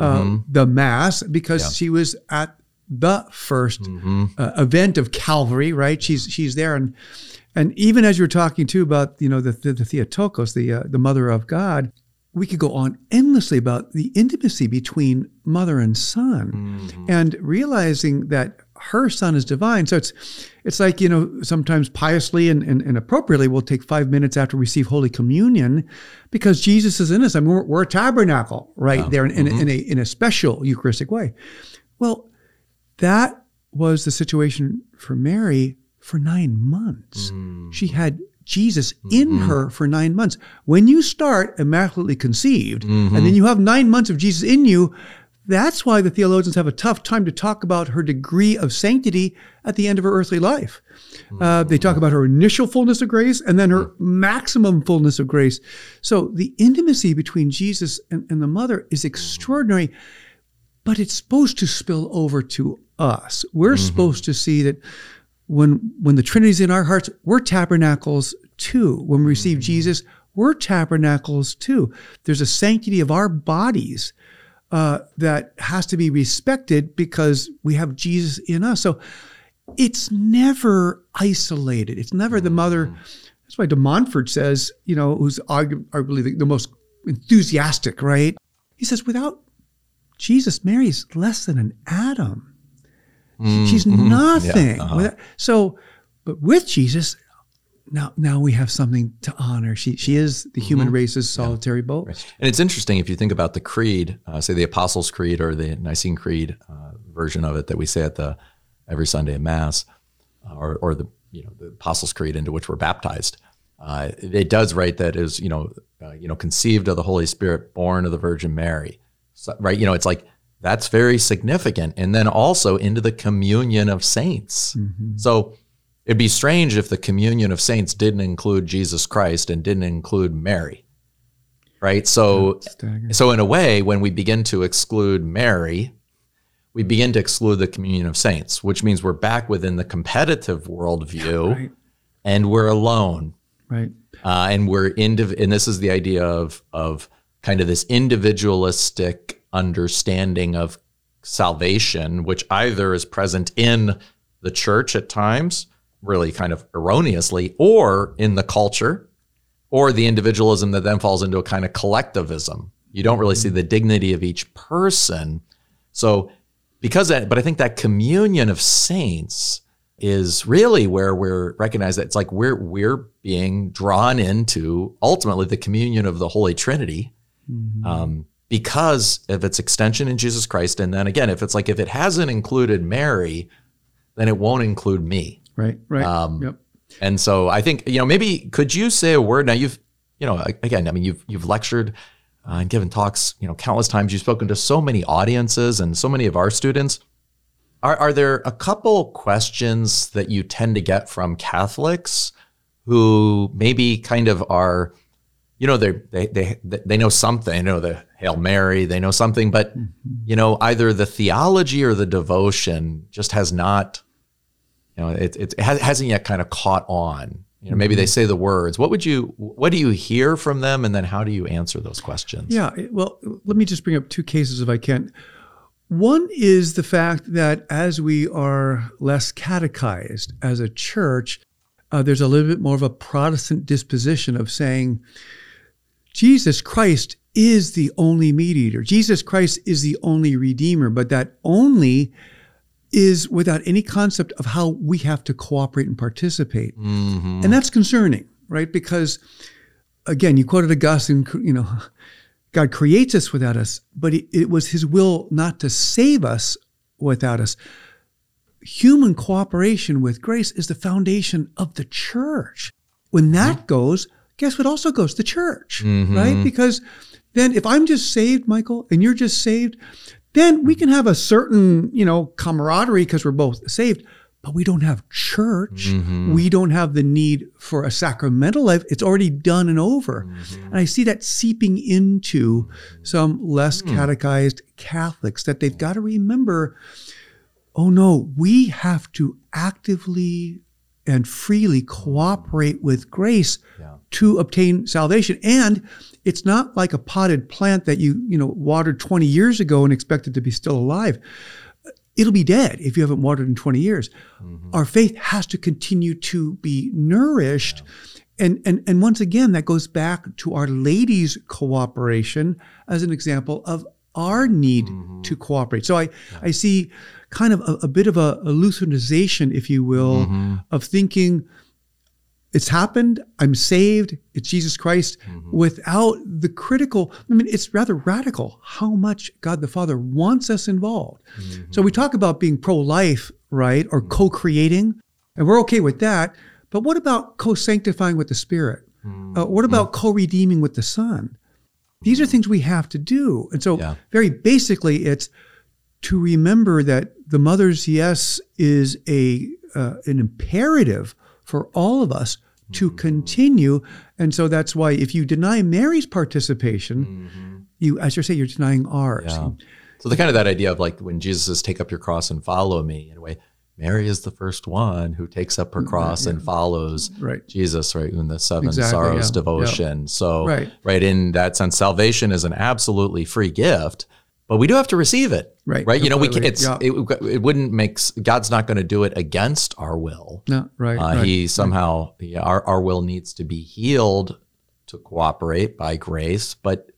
uh, the Mass because Mm-hmm. Yeah. she was at the 1st Mm-hmm. uh, event of Calvary, right? She's she's there and and even as you were talking too about you know the the, the Theotokos, the uh, the Mother of God, we could go on endlessly about the intimacy between mother and son, Mm-hmm. and realizing that her son is divine. So it's it's like you know sometimes piously and, and, and appropriately we'll take five minutes after we receive Holy Communion because Jesus is in us. I mean we're, we're a tabernacle right there in, in, in a in a special Eucharistic way. Well, that was the situation for Mary for nine months. She had Jesus mm-hmm. in her for nine months. When you start immaculately conceived, and then mm-hmm. you have nine months of Jesus in you, that's why the theologians have a tough time to talk about her degree of sanctity at the end of her earthly life. Uh, they talk mm-hmm. about her initial fullness of grace and then her maximum fullness of grace. So the intimacy between Jesus and, and the mother is extraordinary but it's supposed to spill over to us. We're supposed to see that when when the Trinity's in our hearts, we're tabernacles too. When we receive Jesus, we're tabernacles too. There's a sanctity of our bodies uh, that has to be respected because we have Jesus in us. So it's never isolated. It's never the mother. That's why De Montfort says, you know, who's arguably the, the most enthusiastic, right? He says, without Jesus, Mary's less than an atom. She- She's nothing. Without- so, but with Jesus, now now we have something to honor. She she is the human race's solitary boast. And it's interesting if you think about the creed, uh, say the Apostles' Creed or the Nicene Creed uh, version of it that we say at the every Sunday at Mass, uh, or, or the you know the Apostles' Creed into which we're baptized. Uh, it does write that is you know uh, you know conceived of the Holy Spirit, born of the Virgin Mary. So, right? You know, it's like that's very significant. And then also into the communion of saints. So it'd be strange if the communion of saints didn't include Jesus Christ and didn't include Mary. Right? So so in a way, when we begin to exclude Mary, we begin to exclude the communion of saints, which means we're back within the competitive worldview (laughs) Right. and we're alone Right. uh, and we're indiv- and this is the idea of of kind of this individualistic understanding of salvation, which either is present in the church at times, really kind of erroneously, or in the culture, or the individualism that then falls into a kind of collectivism. You don't really see the dignity of each person. So, because that, but I think that communion of saints is really where we're recognized that it's like we're we're being drawn into ultimately the communion of the Holy Trinity, um, because of its extension in Jesus Christ, and then again, if it's like if it hasn't included Mary, then it won't include me. Right. Right. Um, yep. And so I think you know maybe could you say a word now? You've you know again I mean you've you've lectured uh, and given talks you know countless times. You've spoken to so many audiences and so many of our students. Are are there a couple questions that you tend to get from Catholics who maybe kind of are you know they they they they know something. You know the Hail Mary. They know something, but you know either the theology or the devotion just has not you know it, it has- hasn't yet kind of caught on you know maybe they say the words what would you what do you hear from them and then how do you answer those questions Yeah. Well, let me just bring up two cases if I can. One is the fact that as we are less catechized as a church, uh, there's a little bit more of a Protestant disposition of saying Jesus Christ is the only mediator. Jesus Christ is the only redeemer, but that only is without any concept of how we have to cooperate and participate. Mm-hmm. And that's concerning, right? Because again, you quoted Augustine, you know, God creates us without us, but it, it was his will not to save us without us. Human cooperation with grace is the foundation of the church. When that goes, guess what also goes? The church, Mhm. right? Because then if I'm just saved, Michael, and you're just saved, then we can have a certain, you know, camaraderie because we're both saved, but we don't have church. Mhm. We don't have the need for a sacramental life. It's already done and over. Mm-hmm. And I see that seeping into some less Hmm. catechized Catholics that they've got to remember oh no, we have to actively and freely cooperate with grace Yeah. to obtain salvation. And it's not like a potted plant that you, you know, watered 20 years ago and expected to be still alive. It'll be dead if you haven't watered in 20 years. Our faith has to continue to be nourished. And, and, and once again, that goes back to Our Lady's cooperation as an example of our need to cooperate. So I, I see kind of a, a bit of a, a Lutheranization, if you will, Mm-hmm. of thinking it's happened, I'm saved, it's Jesus Christ, mm-hmm. without the critical, I mean, it's rather radical how much God the Father wants us involved. Mm-hmm. So we talk about being pro life, right, or mm-hmm. co creating, and we're okay with that. But what about co sanctifying with the Spirit? Uh, what about co redeeming with the Son? These are things we have to do. And so, Yeah. very basically, it's to remember that the mother's yes is a uh, an imperative for all of us to mm-hmm. continue. And so that's why if you deny Mary's participation, mm-hmm. you, as you say, you're denying ours. Yeah. So the kind of that idea of like when Jesus says, "Take up your cross and follow me," in a way, Mary is the first one who takes up her cross and follows Right. Jesus, right, in the seven Exactly, sorrows yeah, devotion. So, Right. right, in that sense, salvation is an absolutely free gift, but we do have to receive it, Right, Right, you know, we can, completely, it's it, it wouldn't make God's not going to do it against our will. No, right. Uh, right. He somehow, yeah, our, our will needs to be healed to cooperate by grace, but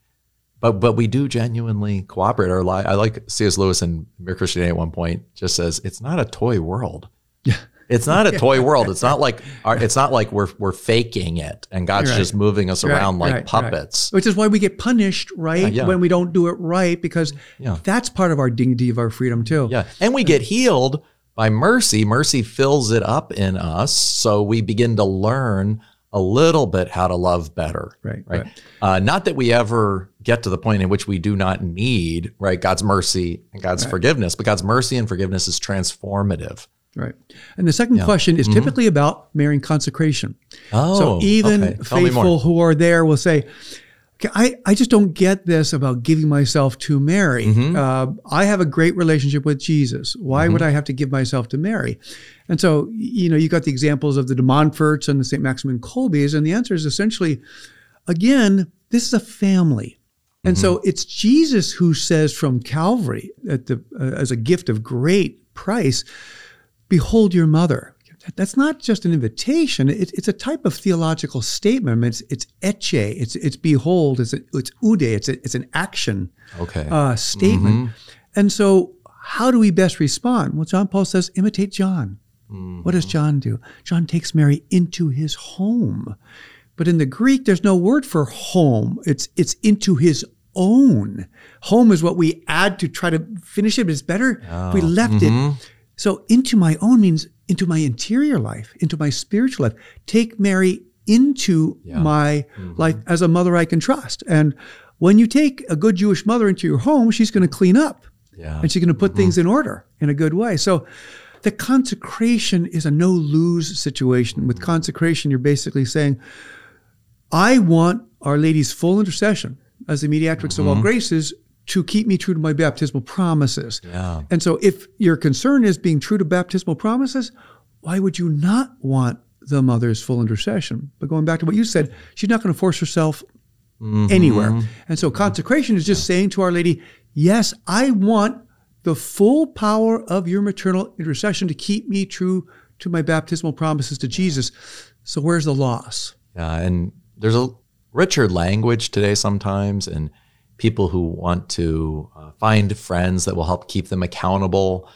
but but we do genuinely cooperate. Our li- I like C.S. Lewis in Mere Christianity at one point just says it's not a toy world. Yeah. It's not a toy world. It's not (laughs) like our, it's not like we're we're faking it and God's Right. just moving us Right, around like right, right. puppets. Which is why we get punished, right? yeah. When we don't do it right, because Yeah. that's part of our dignity of our freedom too. Yeah. And we get healed by mercy. Mercy fills it up in us. So we begin to learn a little bit how to love better. Right, Right. right. Uh, not that we ever get to the point in which we do not need, right, God's mercy and God's forgiveness, but God's mercy and forgiveness is transformative. Right. And the second question is typically about Marian consecration. Oh, so even okay. Tell me more. faithful who are there will say, okay, I, I just don't get this about giving myself to Mary. Mm-hmm. Uh, I have a great relationship with Jesus. Why would I have to give myself to Mary? And so, you know, you got the examples of the de Montforts and the St. Maximin Kolbes, and the answer is essentially, again, this is a family. And Mm-hmm. so it's Jesus who says from Calvary at the, uh, as a gift of great price, behold your mother. That's not just an invitation. It, it's a type of theological statement. I mean, it's it's ecce. It's it's behold. It's it's ude. It's a, it's an action Okay. uh, statement. Mm-hmm. And so, how do we best respond? Well, John Paul says, imitate John. What does mm-hmm. John do? John takes Mary into his home. But in the Greek, there's no word for home. It's it's into his own. Home is what we add to try to finish it, but it's better if we ah. left it. Mm-hmm. So into my own means into my interior life, into my spiritual life. Take Mary into my mm-hmm. life as a mother I can trust. And when you take a good Jewish mother into your home, she's going to clean up yeah. and she's going to put mm-hmm. things in order in a good way. So the consecration is a no lose situation. With mm-hmm. consecration, you're basically saying, I want Our Lady's full intercession as the mediatrix of all graces to keep me true to my baptismal promises. Yeah. And so if your concern is being true to baptismal promises, why would you not want the mother's full intercession? But going back to what you said, she's not going to force herself mm-hmm. anywhere. And so consecration is just saying to Our Lady, yes, I want the full power of your maternal intercession to keep me true to my baptismal promises to Jesus. So where's the loss? Yeah, and there's a richer language today sometimes, and people who want to uh, find friends that will help keep them accountable.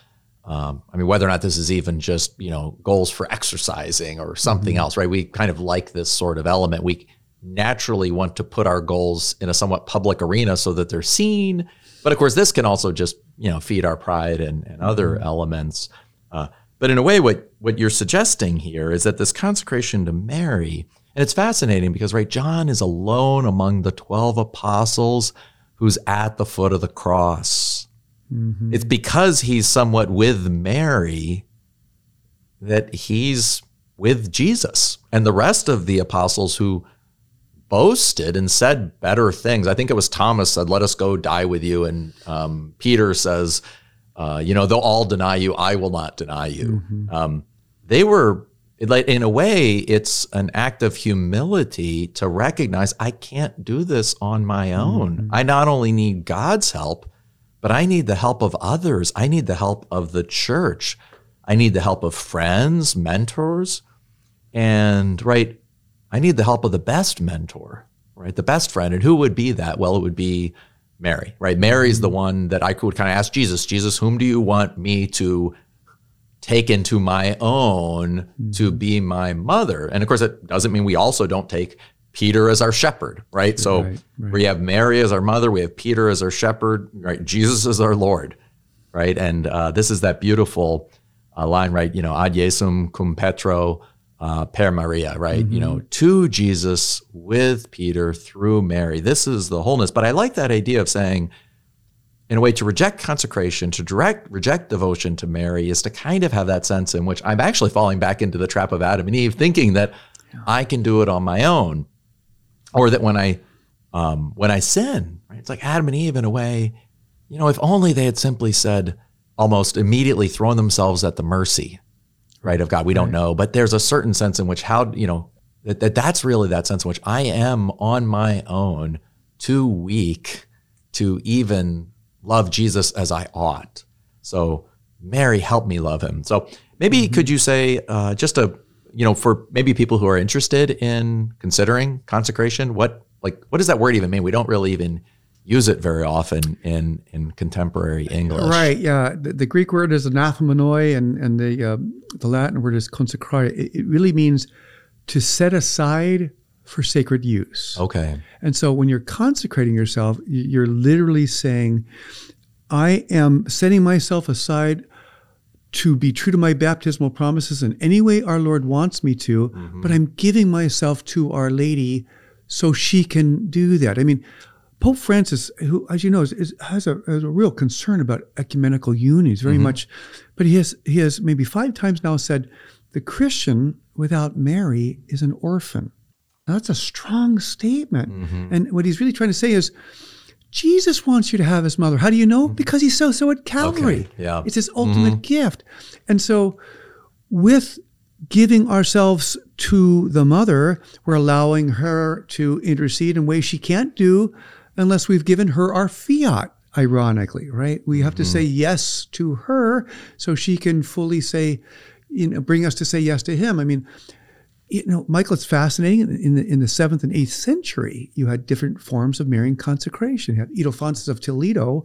Um, I mean, whether or not this is even just you know goals for exercising or something else, right? We kind of like this sort of element. We naturally want to put our goals in a somewhat public arena so that they're seen. But of course, this can also just you know feed our pride and, and other elements. Uh, but in a way, what what you're suggesting here is that this consecration to Mary, and it's fascinating because right, John is alone among the twelve apostles who's at the foot of the cross. It's because he's somewhat with Mary that he's with Jesus. And the rest of the apostles who boasted and said better things. I think it was Thomas said, "Let us go die with you," and um, Peter says, uh, "You know, they'll all deny you. I will not deny you." Um, they were like, in a way, it's an act of humility to recognize I can't do this on my own. Mm-hmm. I not only need God's help, but I need the help of others. I need the help of the church. I need the help of friends, mentors, and right. I need the help of the best mentor, right? The best friend. And who would be that? Well, it would be Mary, right? Mary's the mm-hmm. one that I could kind of ask Jesus, Jesus, whom do you want me to take into my own to be my mother? And of course, it doesn't mean we also don't take Peter as our shepherd, right? So Right, right. we have Mary as our mother, we have Peter as our shepherd, right? Jesus is our Lord, right? And uh, this is that beautiful uh, line, right? You know, ad Jesum cum Petro uh, per Maria, right? You know, to Jesus with Peter through Mary. This is the wholeness. But I like that idea of saying, in a way, to reject consecration, to direct reject devotion to Mary, is to kind of have that sense in which I'm actually falling back into the trap of Adam and Eve, thinking that I can do it on my own, or that when I um, when I sin, right, it's like Adam and Eve in a way. You know, if only they had simply said, almost immediately thrown themselves at the mercy, right, of God. We don't know, but there's a certain sense in which how you know that, that that's really that sense in which I am on my own too weak to even love Jesus as I ought. So Mary, help me love him. So maybe could you say uh, just a you know for maybe people who are interested in considering consecration, what like what does that word even mean? We don't really even use it very often in in contemporary English. Right. Yeah. The, the Greek word is anathemonoi, and and the uh, the Latin word is consecrare. It, it really means to set aside for sacred use. Okay. And so when you're consecrating yourself, you're literally saying, I am setting myself aside to be true to my baptismal promises in any way our Lord wants me to, mm-hmm. but I'm giving myself to Our Lady so she can do that. I mean, Pope Francis, who, as you know, is, is, has, a, has a real concern about ecumenical unions, very mm-hmm. much, but he has he has maybe five times now said, the Christian without Mary is an orphan. Now, that's a strong statement. Mm-hmm. And what he's really trying to say is, Jesus wants you to have his mother. How do you know? Mm-hmm. Because he so so at Calvary. Okay, yeah. It's his ultimate mm-hmm. gift. And so with giving ourselves to the mother, we're allowing her to intercede in ways she can't do unless we've given her our fiat, ironically, right? We have to say yes to her so she can fully say, you know, bring us to say yes to him. I mean, you know, Michael, it's fascinating. In the in the seventh and eighth century, you had different forms of Marian consecration. You had Ildefonsus of Toledo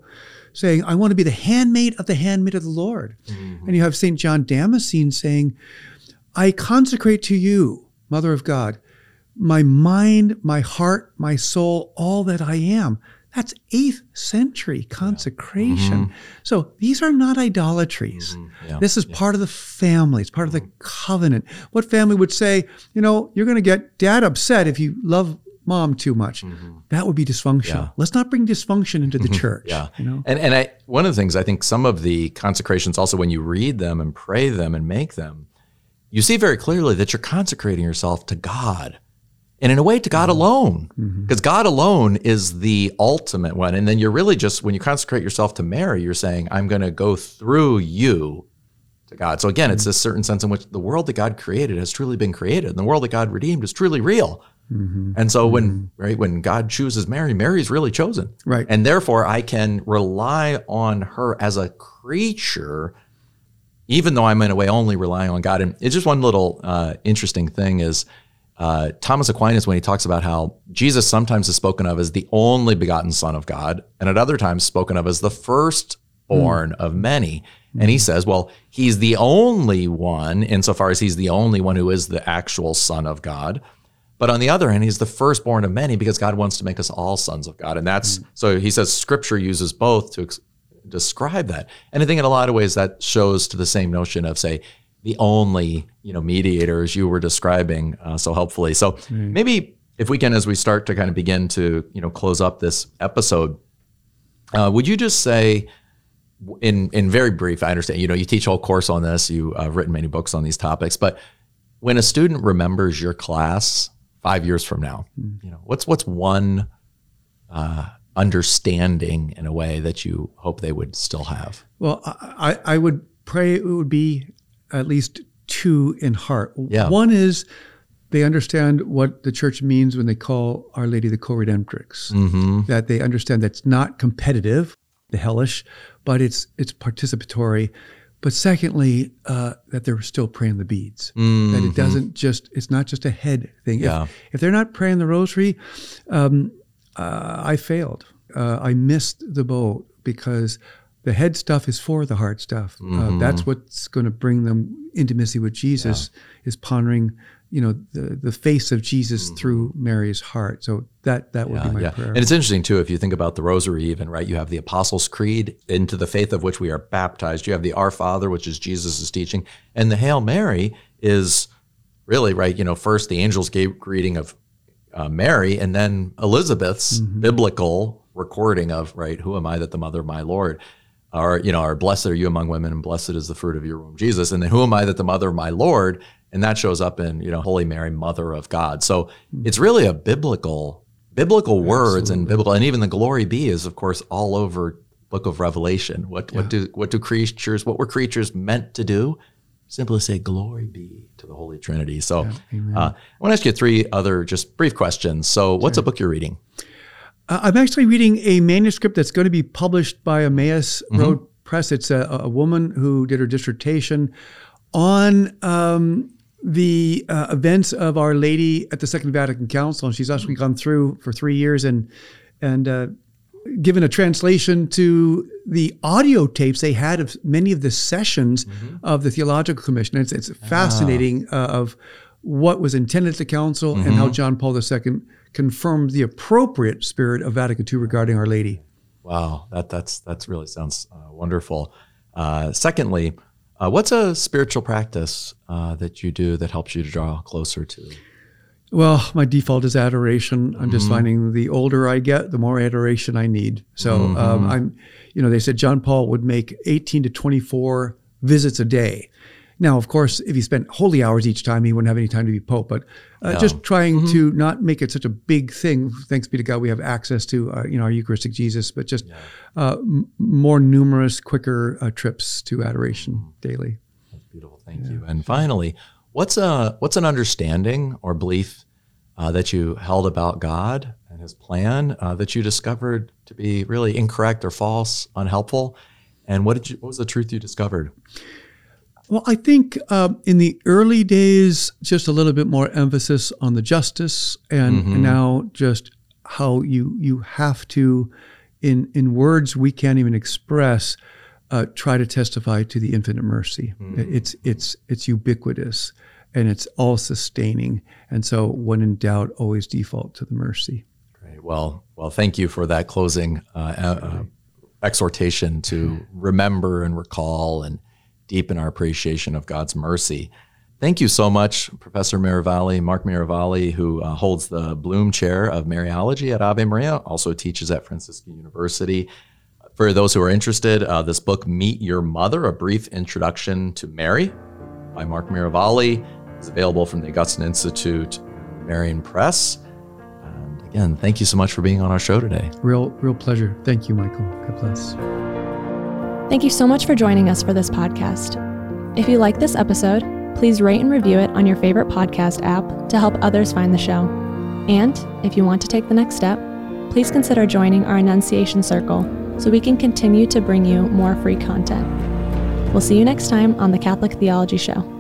saying, "I want to be the handmaid of the handmaid of the Lord," mm-hmm. and you have Saint John Damascene saying, "I consecrate to you, Mother of God, my mind, my heart, my soul, all that I am." That's eighth century consecration. Mm-hmm. So these are not idolatries. Mm-hmm. Yeah. This is part of the family. It's part of the mm-hmm. covenant. What family would say, you know, you're going to get dad upset if you love mom too much? That would be dysfunctional. Yeah. Let's not bring dysfunction into the church. Yeah. You know? And and I one of the things I think some of the consecrations also when you read them and pray them and make them, you see very clearly that you're consecrating yourself to God. And in a way to God mm-hmm. alone. Mm-hmm. Because God alone is the ultimate one. And then you're really just when you consecrate yourself to Mary, you're saying, I'm going to go through you to God. So again, it's mm-hmm. this certain sense in which the world that God created has truly been created, and the world that God redeemed is truly real. And so when right when God chooses Mary, Mary's really chosen. Right. And therefore I can rely on her as a creature even though I'm in a way only relying on God. And it's just one little uh, interesting thing is uh, Thomas Aquinas, when he talks about how Jesus sometimes is spoken of as the only begotten Son of God, and at other times spoken of as the firstborn mm. of many. Mm. And he says, well, he's the only one insofar as he's the only one who is the actual Son of God. But on the other hand, he's the firstborn of many because God wants to make us all sons of God. And that's mm. so he says scripture uses both to ex- describe that. And I think in a lot of ways that shows to the same notion of, say, the only you know mediator as you were describing uh, so helpfully. So mm. maybe if we can, as we start to kind of begin to you know close up this episode, uh, would you just say? In in very brief, I understand. You know, you teach a whole course on this. You have written many books on these topics. But when a student remembers your class five years from now, mm. you know, what's what's one uh, understanding in a way that you hope they would still have? Well, I, I would pray it would be at least two in heart. Yeah. One is they understand what the church means when they call Our Lady the co-redemptrix. Mm-hmm. That they understand that's not competitive, the hellish, but it's it's participatory. But secondly, uh, that they're still praying the beads. Mm-hmm. That it doesn't just it's not just a head thing. Yeah. If, if they're not praying the rosary, um, uh, I failed. Uh, I missed the boat because the head stuff is for the heart stuff. Uh, mm-hmm. Uh, that's what's going to bring them intimacy with Jesus. Yeah. Is pondering, you know, the the face of Jesus mm-hmm. through Mary's heart. So that that would yeah, be my yeah. prayer. And it's interesting too if you think about the Rosary, even right. You have the Apostles' Creed, into the faith of which we are baptized. You have the Our Father, which is Jesus' teaching, and the Hail Mary is really right. You know, first the angels gave greeting of uh, Mary, and then Elizabeth's mm-hmm. biblical recording of right. Who am I that the mother of my Lord? Are you know, are blessed are you among women, and blessed is the fruit of your womb, Jesus. And then who am I that the mother of my Lord? And that shows up in you know, Holy Mary, Mother of God. So it's really a biblical, biblical words Absolutely. and biblical, and even the glory be is of course all over Book of Revelation. What yeah. what do what do creatures? What were creatures meant to do? Simply say, "Glory be to the Holy Trinity." So, yeah, uh, I want to ask you three other just brief questions. So, what's a book you're reading? Uh, I'm actually reading a manuscript that's going to be published by Emmaus mm-hmm. Road Press. It's a, a, woman who did her dissertation on um, the uh, events of Our Lady at the Second Vatican Council, and she's actually gone through for three years and and uh, given a translation to the audio tapes they had of many of the sessions mm-hmm. of the Theological Commission. It's, it's fascinating ah. uh, of what was intended at the council mm-hmm. and how John Paul II confirmed the appropriate spirit of Vatican II regarding Our Lady. Wow, that that's that's really sounds uh, wonderful. Uh, secondly, uh, what's a spiritual practice uh, that you do that helps you to draw closer to? Well, my default is adoration. I'm mm-hmm. just finding the older I get, the more adoration I need. So mm-hmm. um, I'm, you know, they said John Paul would make 18 to 24 visits a day. Now, of course, if he spent holy hours each time, he wouldn't have any time to be pope. But uh, no. just trying mm-hmm. to not make it such a big thing. Thanks be to God, we have access to uh, you know our Eucharistic Jesus, but just yeah. uh, m- more numerous, quicker uh, trips to adoration mm-hmm. daily. That's beautiful. Thank yeah. you. And finally, what's a what's an understanding or belief uh, that you held about God and His plan uh, that you discovered to be really incorrect or false, unhelpful? And what did you? What was the truth you discovered? Well, I think uh, in the early days, just a little bit more emphasis on the justice, and, mm-hmm. and now just how you you have to, in in words we can't even express, uh, try to testify to the infinite mercy. Mm-hmm. It's it's it's ubiquitous, and it's all sustaining. And so, when in doubt, always default to the mercy. Great. Well, well, thank you for that closing uh, uh exhortation to (laughs) remember and recall and deepen our appreciation of God's mercy. Thank you so much, Professor Miravalle, Mark Miravalle, who uh, holds the Blum Chair of Mariology at Ave Maria, also teaches at Franciscan University. For those who are interested, uh, this book, Meet Your Mother, A Brief Introduction to Mary by Mark Miravalle, is available from the Augustine Institute Marian Press. And again, thank you so much for being on our show today. Real, real pleasure. Thank you, Michael. God bless. Thank you so much for joining us for this podcast. If you like this episode, please rate and review it on your favorite podcast app to help others find the show. And if you want to take the next step, please consider joining our Annunciation Circle so we can continue to bring you more free content. We'll see you next time on the Catholic Theology Show.